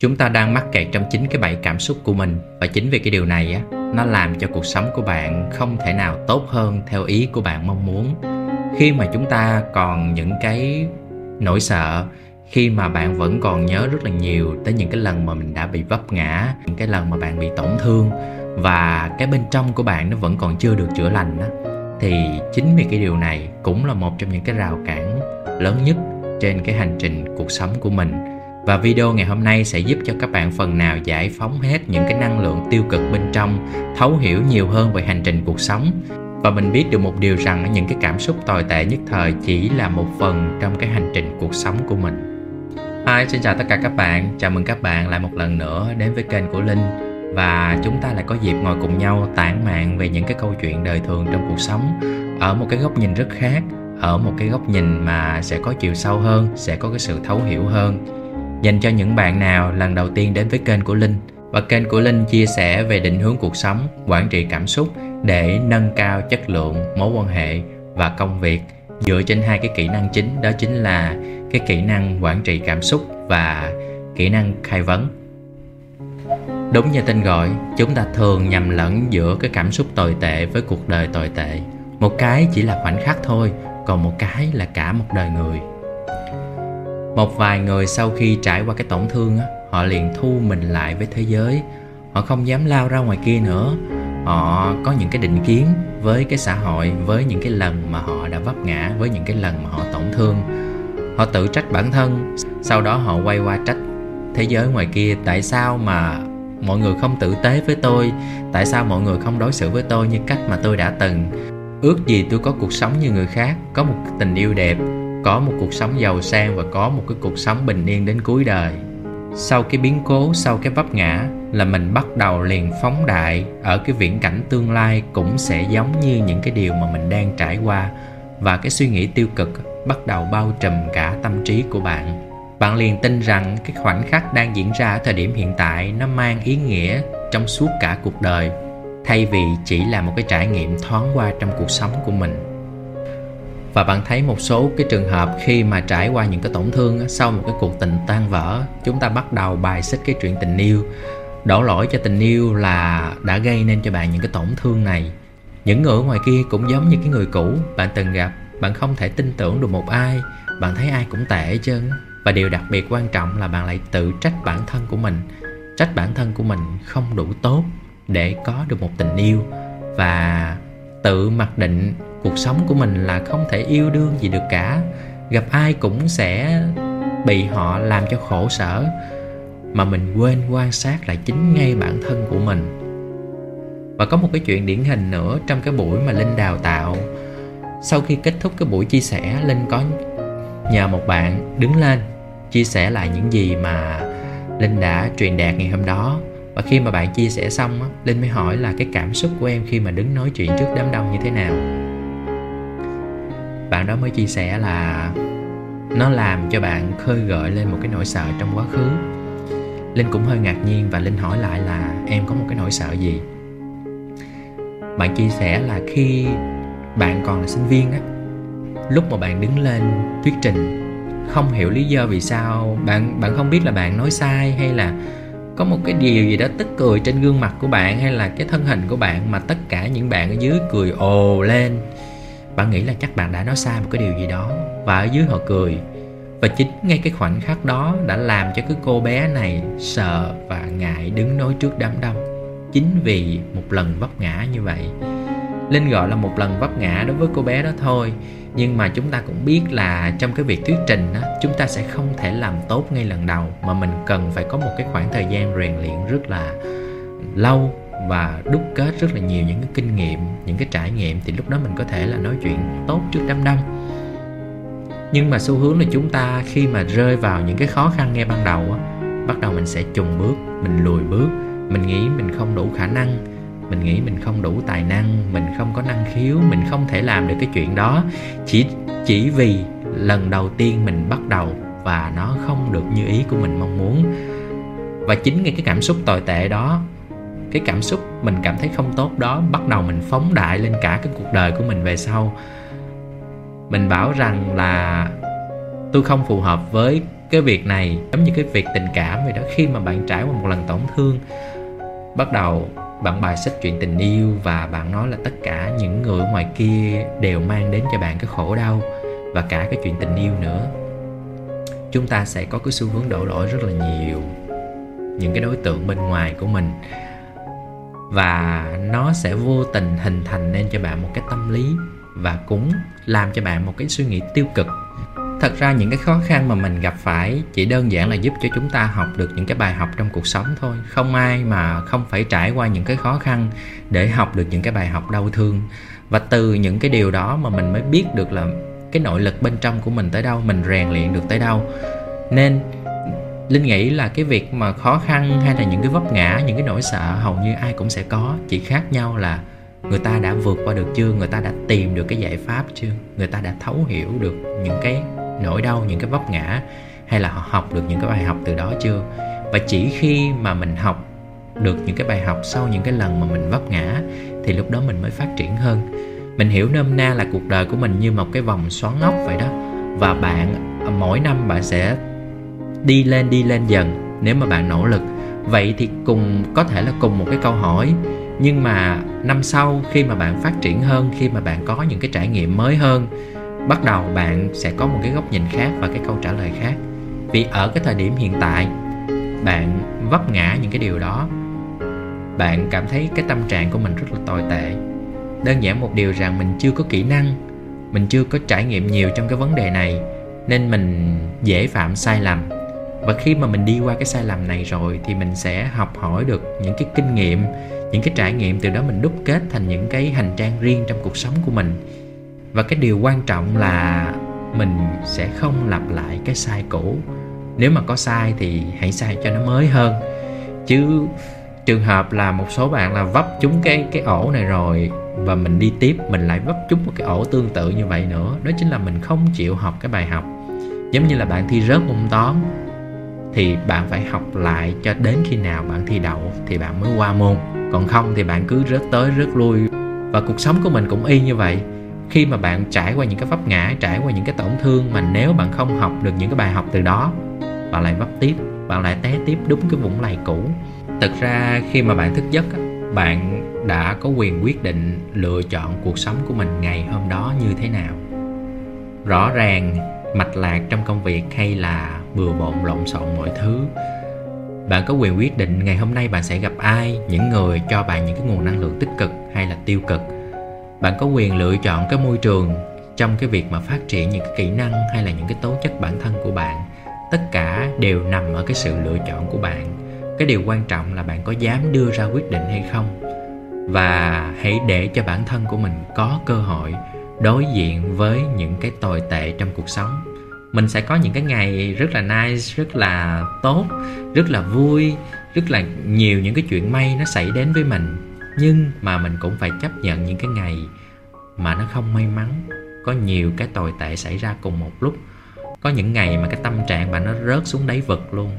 Chúng ta đang mắc kẹt trong chính cái bẫy cảm xúc của mình và chính vì cái điều này á, nó làm cho cuộc sống của bạn không thể nào tốt hơn theo ý của bạn mong muốn. Khi mà chúng ta còn những cái nỗi sợ, khi mà bạn vẫn còn nhớ rất là nhiều tới những cái lần mà mình đã bị vấp ngã, những cái lần mà bạn bị tổn thương và cái bên trong của bạn nó vẫn còn chưa được chữa lành á thì chính vì cái điều này cũng là một trong những cái rào cản lớn nhất trên cái hành trình cuộc sống của mình và video ngày hôm nay sẽ giúp cho các bạn phần nào giải phóng hết những cái năng lượng tiêu cực bên trong thấu hiểu nhiều hơn về hành trình cuộc sống. Và mình biết được một điều rằng những cái cảm xúc tồi tệ nhất thời chỉ là một phần trong cái hành trình cuộc sống của mình. Hi, xin chào tất cả các bạn. Chào mừng các bạn lại một lần nữa đến với kênh của Linh. Và chúng ta lại có dịp ngồi cùng nhau tản mạn về những cái câu chuyện đời thường trong cuộc sống. Ở một cái góc nhìn rất khác Ở một cái góc nhìn mà sẽ có chiều sâu hơn Sẽ có cái sự thấu hiểu hơn. Dành cho những bạn nào lần đầu tiên đến với kênh của Linh. Và kênh của Linh chia sẻ về định hướng cuộc sống, quản trị cảm xúc Để nâng cao chất lượng mối quan hệ và công việc. Dựa trên hai cái kỹ năng chính đó chính là cái kỹ năng quản trị cảm xúc và kỹ năng khai vấn. Đúng như tên gọi chúng ta thường nhầm lẫn giữa cái cảm xúc tồi tệ với cuộc đời tồi tệ. Một cái chỉ là khoảnh khắc thôi còn một cái là cả một đời người một vài người sau khi trải qua cái tổn thương họ liền thu mình lại với thế giới. Họ không dám lao ra ngoài kia nữa. Họ có những cái định kiến với cái xã hội, với những cái lần mà họ đã vấp ngã, với những cái lần mà họ tổn thương. Họ tự trách bản thân, sau đó họ quay qua trách thế giới ngoài kia. Tại sao mà mọi người không tử tế với tôi? Tại sao mọi người không đối xử với tôi như cách mà tôi đã từng? Ước gì tôi có cuộc sống như người khác, có một tình yêu đẹp có một cuộc sống giàu sang và có một cái cuộc sống bình yên đến cuối đời. Sau cái biến cố, sau cái vấp ngã là mình bắt đầu liền phóng đại ở cái viễn cảnh tương lai cũng sẽ giống như những cái điều mà mình đang trải qua và cái suy nghĩ tiêu cực bắt đầu bao trùm cả tâm trí của bạn. Bạn liền tin rằng cái khoảnh khắc đang diễn ra ở thời điểm hiện tại nó mang ý nghĩa trong suốt cả cuộc đời, thay vì chỉ là một cái trải nghiệm thoáng qua trong cuộc sống của mình và bạn thấy một số cái trường hợp khi mà trải qua những cái tổn thương sau một cái cuộc tình tan vỡ, chúng ta bắt đầu bài xích cái chuyện tình yêu. Đổ lỗi cho tình yêu là đã gây nên cho bạn những cái tổn thương này. Những người ở ngoài kia cũng giống như cái người cũ, bạn từng gặp, bạn không thể tin tưởng được một ai, bạn thấy ai cũng tệ hết trơn và điều đặc biệt quan trọng là bạn lại tự trách bản thân của mình, trách bản thân của mình không đủ tốt để có được một tình yêu. Và tự mặc định cuộc sống của mình là không thể yêu đương gì được cả. Gặp ai cũng sẽ bị họ làm cho khổ sở, mà mình quên quan sát lại chính ngay bản thân của mình. Và có một cái chuyện điển hình nữa trong cái buổi mà linh đào tạo. Sau khi kết thúc cái buổi chia sẻ, linh có nhờ một bạn đứng lên chia sẻ lại những gì mà linh đã truyền đạt ngày hôm đó. Và khi mà bạn chia sẻ xong linh mới hỏi là cái cảm xúc của em khi mà đứng nói chuyện trước đám đông như thế nào bạn đó mới chia sẻ là nó làm cho bạn khơi gợi lên một cái nỗi sợ trong quá khứ. Linh cũng hơi ngạc nhiên và linh hỏi lại là em có một cái nỗi sợ gì? Bạn chia sẻ là khi bạn còn là sinh viên á, lúc mà bạn đứng lên thuyết trình, không hiểu lý do vì sao, bạn bạn không biết là bạn nói sai hay là có một cái điều gì đó tức cười trên gương mặt của bạn hay là cái thân hình của bạn mà tất cả những bạn ở dưới cười ồ lên bạn nghĩ là chắc bạn đã nói sai một cái điều gì đó. Và ở dưới họ cười. Và chính ngay cái khoảnh khắc đó đã làm cho cái cô bé này sợ và ngại đứng nói trước đám đông. Chính vì một lần vấp ngã như vậy. Linh gọi là một lần vấp ngã đối với cô bé đó thôi. Nhưng mà chúng ta cũng biết là trong cái việc thuyết trình đó, chúng ta sẽ không thể làm tốt ngay lần đầu. Mà mình cần phải có một cái khoảng thời gian rèn luyện rất là lâu và đúc kết rất là nhiều những cái kinh nghiệm, những cái trải nghiệm thì lúc đó mình có thể là nói chuyện tốt trước đám đông. Nhưng mà xu hướng là chúng ta khi mà rơi vào những cái khó khăn ngay ban đầu á, bắt đầu mình sẽ chùng bước, mình lùi bước. Mình nghĩ mình không đủ khả năng, mình nghĩ mình không đủ tài năng, mình không có năng khiếu, mình không thể làm được cái chuyện đó. Chỉ chỉ vì lần đầu tiên mình bắt đầu và nó không được như ý của mình mong muốn. Và chính ngay cái cảm xúc tồi tệ đó cái cảm xúc mình cảm thấy không tốt đó bắt đầu mình phóng đại lên cả cái cuộc đời của mình về sau. Mình bảo rằng là tôi không phù hợp với cái việc này, giống như cái việc tình cảm vậy đó. Khi mà bạn trải qua một lần tổn thương, bắt đầu bạn bài xích chuyện tình yêu và bạn nói là tất cả những người ngoài kia đều mang đến cho bạn cái khổ đau và cả cái chuyện tình yêu nữa. Chúng ta sẽ có cái xu hướng đổ lỗi rất là nhiều những cái đối tượng bên ngoài của mình và nó sẽ vô tình hình thành nên cho bạn một cái tâm lý và cũng làm cho bạn một cái suy nghĩ tiêu cực. Thật ra những cái khó khăn mà mình gặp phải chỉ đơn giản là giúp cho chúng ta học được những cái bài học trong cuộc sống thôi. Không ai mà không phải trải qua những cái khó khăn để học được những cái bài học đau thương. Và từ những cái điều đó mà mình mới biết được là cái nội lực bên trong của mình tới đâu, mình rèn luyện được tới đâu. Nên linh nghĩ là cái việc mà khó khăn hay là những cái vấp ngã, những cái nỗi sợ hầu như ai cũng sẽ có. Chỉ khác nhau là người ta đã vượt qua được chưa? Người ta đã tìm được cái giải pháp chưa? Người ta đã thấu hiểu được những cái nỗi đau, những cái vấp ngã hay là họ học được những cái bài học từ đó chưa? Và chỉ khi mà mình học được những cái bài học sau những cái lần mà mình vấp ngã thì lúc đó mình mới phát triển hơn. Mình hiểu nôm na là cuộc đời của mình như một cái vòng xoắn ốc vậy đó. Và bạn, mỗi năm bạn sẽ đi lên đi lên dần, nếu mà bạn nỗ lực. Vậy thì cùng, có thể là cùng một cái câu hỏi. Nhưng mà năm sau khi mà bạn phát triển hơn, khi mà bạn có những cái trải nghiệm mới hơn, bắt đầu bạn sẽ có một cái góc nhìn khác và cái câu trả lời khác. Vì ở cái thời điểm hiện tại, bạn vấp ngã những cái điều đó, bạn cảm thấy cái tâm trạng của mình rất là tồi tệ. Đơn giản một điều rằng mình chưa có kỹ năng, mình chưa có trải nghiệm nhiều trong cái vấn đề này, nên mình dễ phạm sai lầm và khi mà mình đi qua cái sai lầm này rồi thì mình sẽ học hỏi được những cái kinh nghiệm, những cái trải nghiệm từ đó mình đúc kết thành những cái hành trang riêng trong cuộc sống của mình. Và cái điều quan trọng là mình sẽ không lặp lại cái sai cũ. Nếu mà có sai thì hãy sai cho nó mới hơn. Chứ trường hợp là một số bạn là vấp chúng cái cái ổ này rồi và mình đi tiếp, mình lại vấp trúng một cái ổ tương tự như vậy nữa, đó chính là mình không chịu học cái bài học. Giống như là bạn thi rớt môn toán thì bạn phải học lại cho đến khi nào bạn thi đậu thì bạn mới qua môn. Còn không thì bạn cứ rớt tới rớt lui. Và cuộc sống của mình cũng y như vậy. Khi mà bạn trải qua những cái vấp ngã, trải qua những cái tổn thương mà nếu bạn không học được những cái bài học từ đó, bạn lại vấp tiếp, bạn lại té tiếp đúng cái vũng lầy cũ. Thực ra khi mà bạn thức giấc bạn đã có quyền quyết định lựa chọn cuộc sống của mình ngày hôm đó như thế nào. Rõ ràng, mạch lạc trong công việc hay là bừa bộn lộn xộn mọi thứ. Bạn có quyền quyết định ngày hôm nay bạn sẽ gặp ai, những người cho bạn những cái nguồn năng lượng tích cực hay là tiêu cực. Bạn có quyền lựa chọn cái môi trường trong cái việc mà phát triển những cái kỹ năng hay là những cái tố chất bản thân của bạn. Tất cả đều nằm ở cái sự lựa chọn của bạn. Cái điều quan trọng là bạn có dám đưa ra quyết định hay không. Và hãy để cho bản thân của mình có cơ hội đối diện với những cái tồi tệ trong cuộc sống mình sẽ có những cái ngày rất là nice, rất là tốt, rất là vui, rất là nhiều những cái chuyện may nó xảy đến với mình. Nhưng mà mình cũng phải chấp nhận những cái ngày mà nó không may mắn. Có nhiều cái tồi tệ xảy ra cùng một lúc. Có những ngày mà cái tâm trạng bạn nó rớt xuống đáy vực luôn.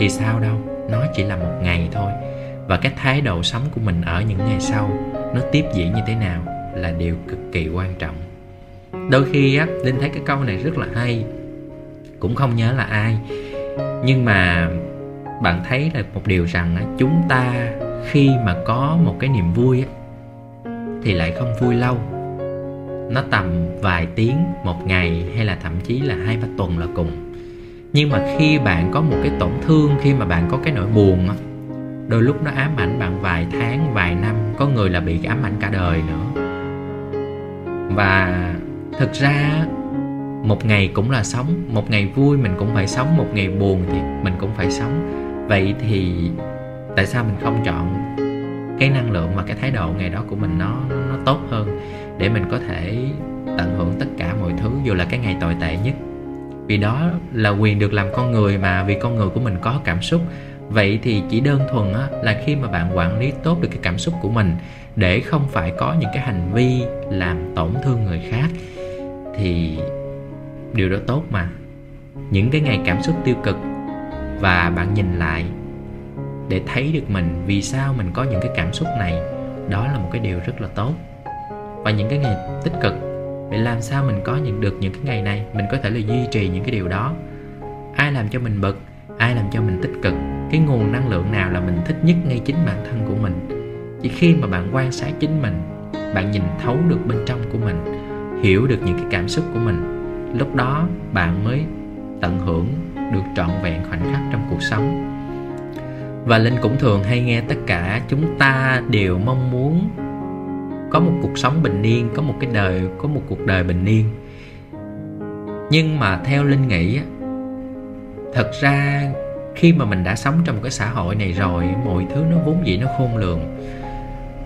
Thì sao đâu, nó chỉ là một ngày thôi. Và cái thái độ sống của mình ở những ngày sau, nó tiếp diễn như thế nào là điều cực kỳ quan trọng đôi khi á linh thấy cái câu này rất là hay cũng không nhớ là ai. Nhưng mà bạn thấy là một điều rằng á, chúng ta khi mà có một cái niềm vui á, thì lại không vui lâu. Nó tầm vài tiếng một ngày hay là thậm chí là hai ba tuần là cùng. Nhưng mà khi bạn có một cái tổn thương khi mà bạn có cái nỗi buồn á đôi lúc nó ám ảnh bạn vài tháng vài năm có người là bị ám ảnh cả đời nữa. Và thực ra một ngày cũng là sống một ngày vui mình cũng phải sống một ngày buồn thì mình cũng phải sống. Vậy thì tại sao mình không chọn cái năng lượng và cái thái độ ngày đó của mình nó nó tốt hơn để mình có thể tận hưởng tất cả mọi thứ dù là cái ngày tồi tệ nhất? Vì đó là quyền được làm con người mà vì con người của mình có cảm xúc. Vậy thì chỉ đơn thuần á, là khi mà bạn quản lý tốt được cái cảm xúc của mình để không phải có những cái hành vi làm tổn thương người khác thì điều đó tốt mà. Những cái ngày cảm xúc tiêu cực và bạn nhìn lại để thấy được mình, vì sao mình có những cái cảm xúc này, đó là một cái điều rất là tốt. Và những cái ngày tích cực, để làm sao mình có những được những cái ngày này, mình có thể là duy trì những cái điều đó. Ai làm cho mình bực, ai làm cho mình tích cực, cái nguồn năng lượng nào là mình thích nhất ngay chính bản thân của mình? Chỉ khi mà bạn quan sát chính mình, bạn nhìn thấu được bên trong của mình hiểu được những cái cảm xúc của mình. Lúc đó, bạn mới tận hưởng được trọn vẹn khoảnh khắc trong cuộc sống. Và linh cũng thường hay nghe tất cả chúng ta đều mong muốn có một cuộc sống bình yên, có một cái đời, có một cuộc đời bình yên. Nhưng mà theo linh nghĩ thật ra khi mà mình đã sống trong một cái xã hội này rồi, mọi thứ nó vốn dĩ nó khôn lường.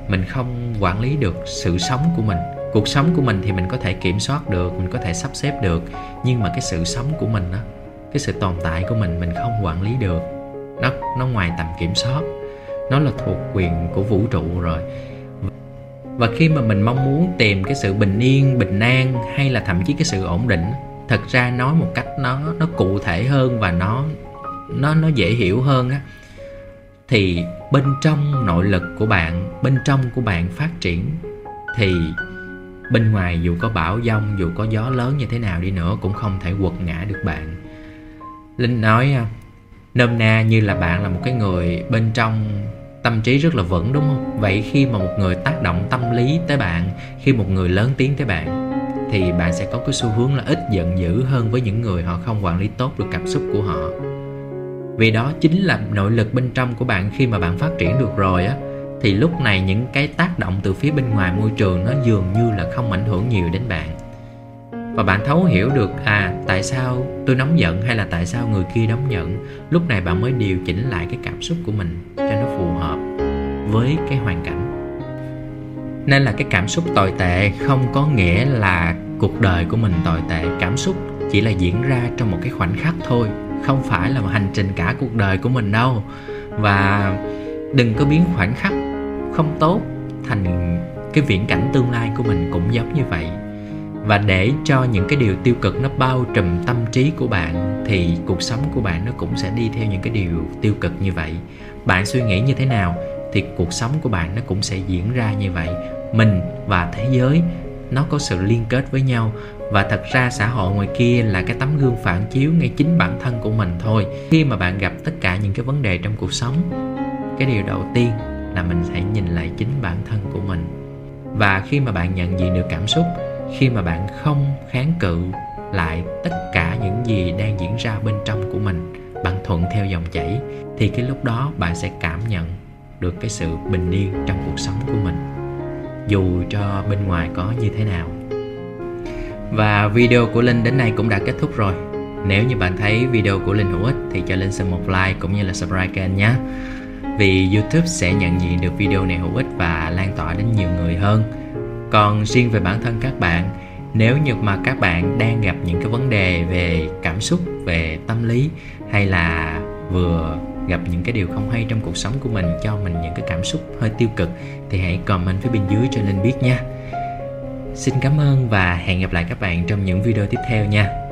Mình không quản lý được sự sống của mình cuộc sống của mình thì mình có thể kiểm soát được, mình có thể sắp xếp được. Nhưng mà cái sự sống của mình á, cái sự tồn tại của mình mình không quản lý được. Nó nó ngoài tầm kiểm soát. Nó là thuộc quyền của vũ trụ rồi. Và khi mà mình mong muốn tìm cái sự bình yên, bình an, hay là thậm chí cái sự ổn định, thật ra nói một cách nó nó cụ thể hơn và nó nó nó dễ hiểu hơn á, thì bên trong nội lực của bạn, bên trong của bạn phát triển, thì bên ngoài dù có bão giông, dù có gió lớn như thế nào đi nữa cũng không thể quật ngã được bạn. Linh nói à, nôm na như là bạn là một cái người bên trong tâm trí rất là vững, đúng không? Vậy khi mà một người tác động tâm lý tới bạn, khi một người lớn tiếng tới bạn, thì bạn sẽ có cái xu hướng là ít giận dữ hơn với những người họ không quản lý tốt được cảm xúc của họ. Vì đó chính là nội lực bên trong của bạn khi mà bạn phát triển được rồi á thì lúc này những cái tác động từ phía bên ngoài môi trường nó dường như là không ảnh hưởng nhiều đến bạn. Và bạn thấu hiểu được à tại sao tôi nóng giận hay là tại sao người kia nóng giận? Lúc này bạn mới điều chỉnh lại cái cảm xúc của mình cho nó phù hợp với cái hoàn cảnh. Nên là cái cảm xúc tồi tệ không có nghĩa là cuộc đời của mình tồi tệ. Cảm xúc chỉ là diễn ra trong một cái khoảnh khắc thôi, không phải là một hành trình cả cuộc đời của mình đâu. Và đừng có biến khoảnh khắc không tốt thành cái viễn cảnh tương lai của mình cũng giống như vậy. Và để cho những cái điều tiêu cực nó bao trùm tâm trí của bạn, thì cuộc sống của bạn nó cũng sẽ đi theo những cái điều tiêu cực như vậy. Bạn suy nghĩ như thế nào thì cuộc sống của bạn nó cũng sẽ diễn ra như vậy. Mình và thế giới nó có sự liên kết với nhau. Và thật ra xã hội ngoài kia là cái tấm gương phản chiếu ngay chính bản thân của mình thôi. Khi mà bạn gặp tất cả những cái vấn đề trong cuộc sống, cái điều đầu tiên là mình hãy nhìn lại chính bản thân của mình. Và khi mà bạn nhận diện được cảm xúc, khi mà bạn không kháng cự lại tất cả những gì đang diễn ra bên trong của mình, bạn thuận theo dòng chảy, thì cái lúc đó bạn sẽ cảm nhận được cái sự bình yên trong cuộc sống của mình. Dù cho bên ngoài có như thế nào. Và video của Linh đến nay cũng đã kết thúc rồi. Nếu như bạn thấy video của Linh hữu ích thì cho Linh xin một like cũng như là subscribe kênh nhé. Vì YouTube sẽ nhận diện được video này hữu ích và lan tỏa đến nhiều người hơn. Còn riêng về bản thân các bạn Nếu như mà các bạn đang gặp những cái vấn đề về cảm xúc, về tâm lý Hay là vừa gặp những cái điều không hay trong cuộc sống của mình cho mình những cái cảm xúc hơi tiêu cực thì hãy comment phía bên dưới cho linh biết nha. Xin cảm ơn và hẹn gặp lại các bạn trong những video tiếp theo nha.